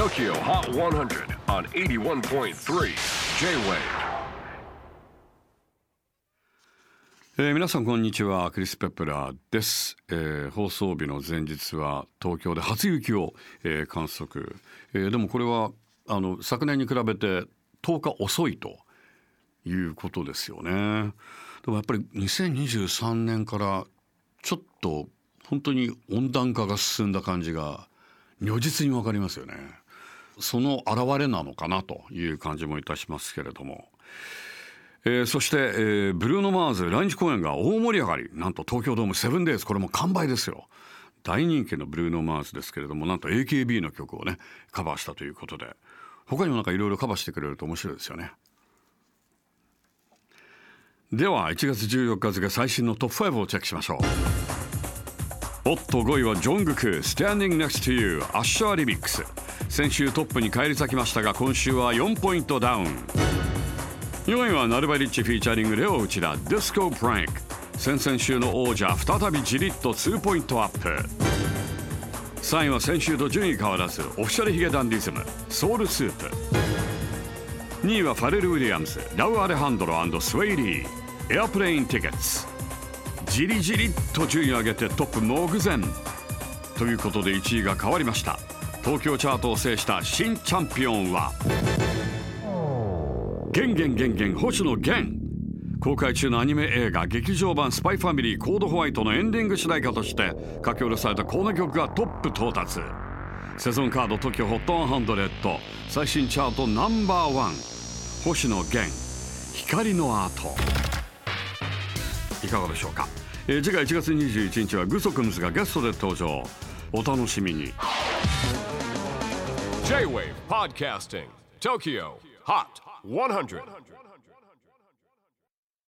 TOKYO HOT 100 on 81.3 J-WAVE. えー皆さんこんにちは。クリス・ペプラーです、えー放送日の前日は東京で初雪を、えー観測、えーでもこれはあの昨年に比べて10日遅いということですよね。でもやっぱり2023年からちょっと本当に温暖化が進んだ感じが如実にわかりますよね。その表れなのかなという感じもいたしますけれども。えーそして、えーブルーノ・マーズ来日公演が大盛り上がり。なんと東京ドームセブンデイズ。これも完売ですよ。大人気のブルーノ・マーズですけれどもなんと AKB の曲をねカバーしたということで。他にもなんかいろいろカバーしてくれると面白いですよね。では1月14日付最新のトップ5をチェックしましょう。おっと5位はジョングク Standing Next to You Usher Remix。先週トップに返り咲きましたが今週は4ポイントダウン。4位は Nulbarich featuring レオ内田 DISCO PRANK 先々週の王者再びじりっと2ポイントアップ。3位は先週と順位変わらず Official髭男dism SOULSOUP。2位はファレル・ウィリアムズ、ラウ・アレハンドロ、スウェイ・リー Airplane Tickets。じりじりと順位を上げてトップ目前。ということで1位が変わりました。東京チャートを制した新チャンピオンはゲンゲンゲンゲン星野源。公開中のアニメ映画劇場版 SPY FAMILY CODE White のエンディング主題歌として書き下ろされたこの曲がトップ到達。セゾンカード TOKIOHOT100 最新チャートナンバーワン。星野源。光のアートいかがでしょうか、えー次回1月21日はグソクムスがゲストで登場。お楽しみに。J-WAVE PODCASTING TOKYO HOT 100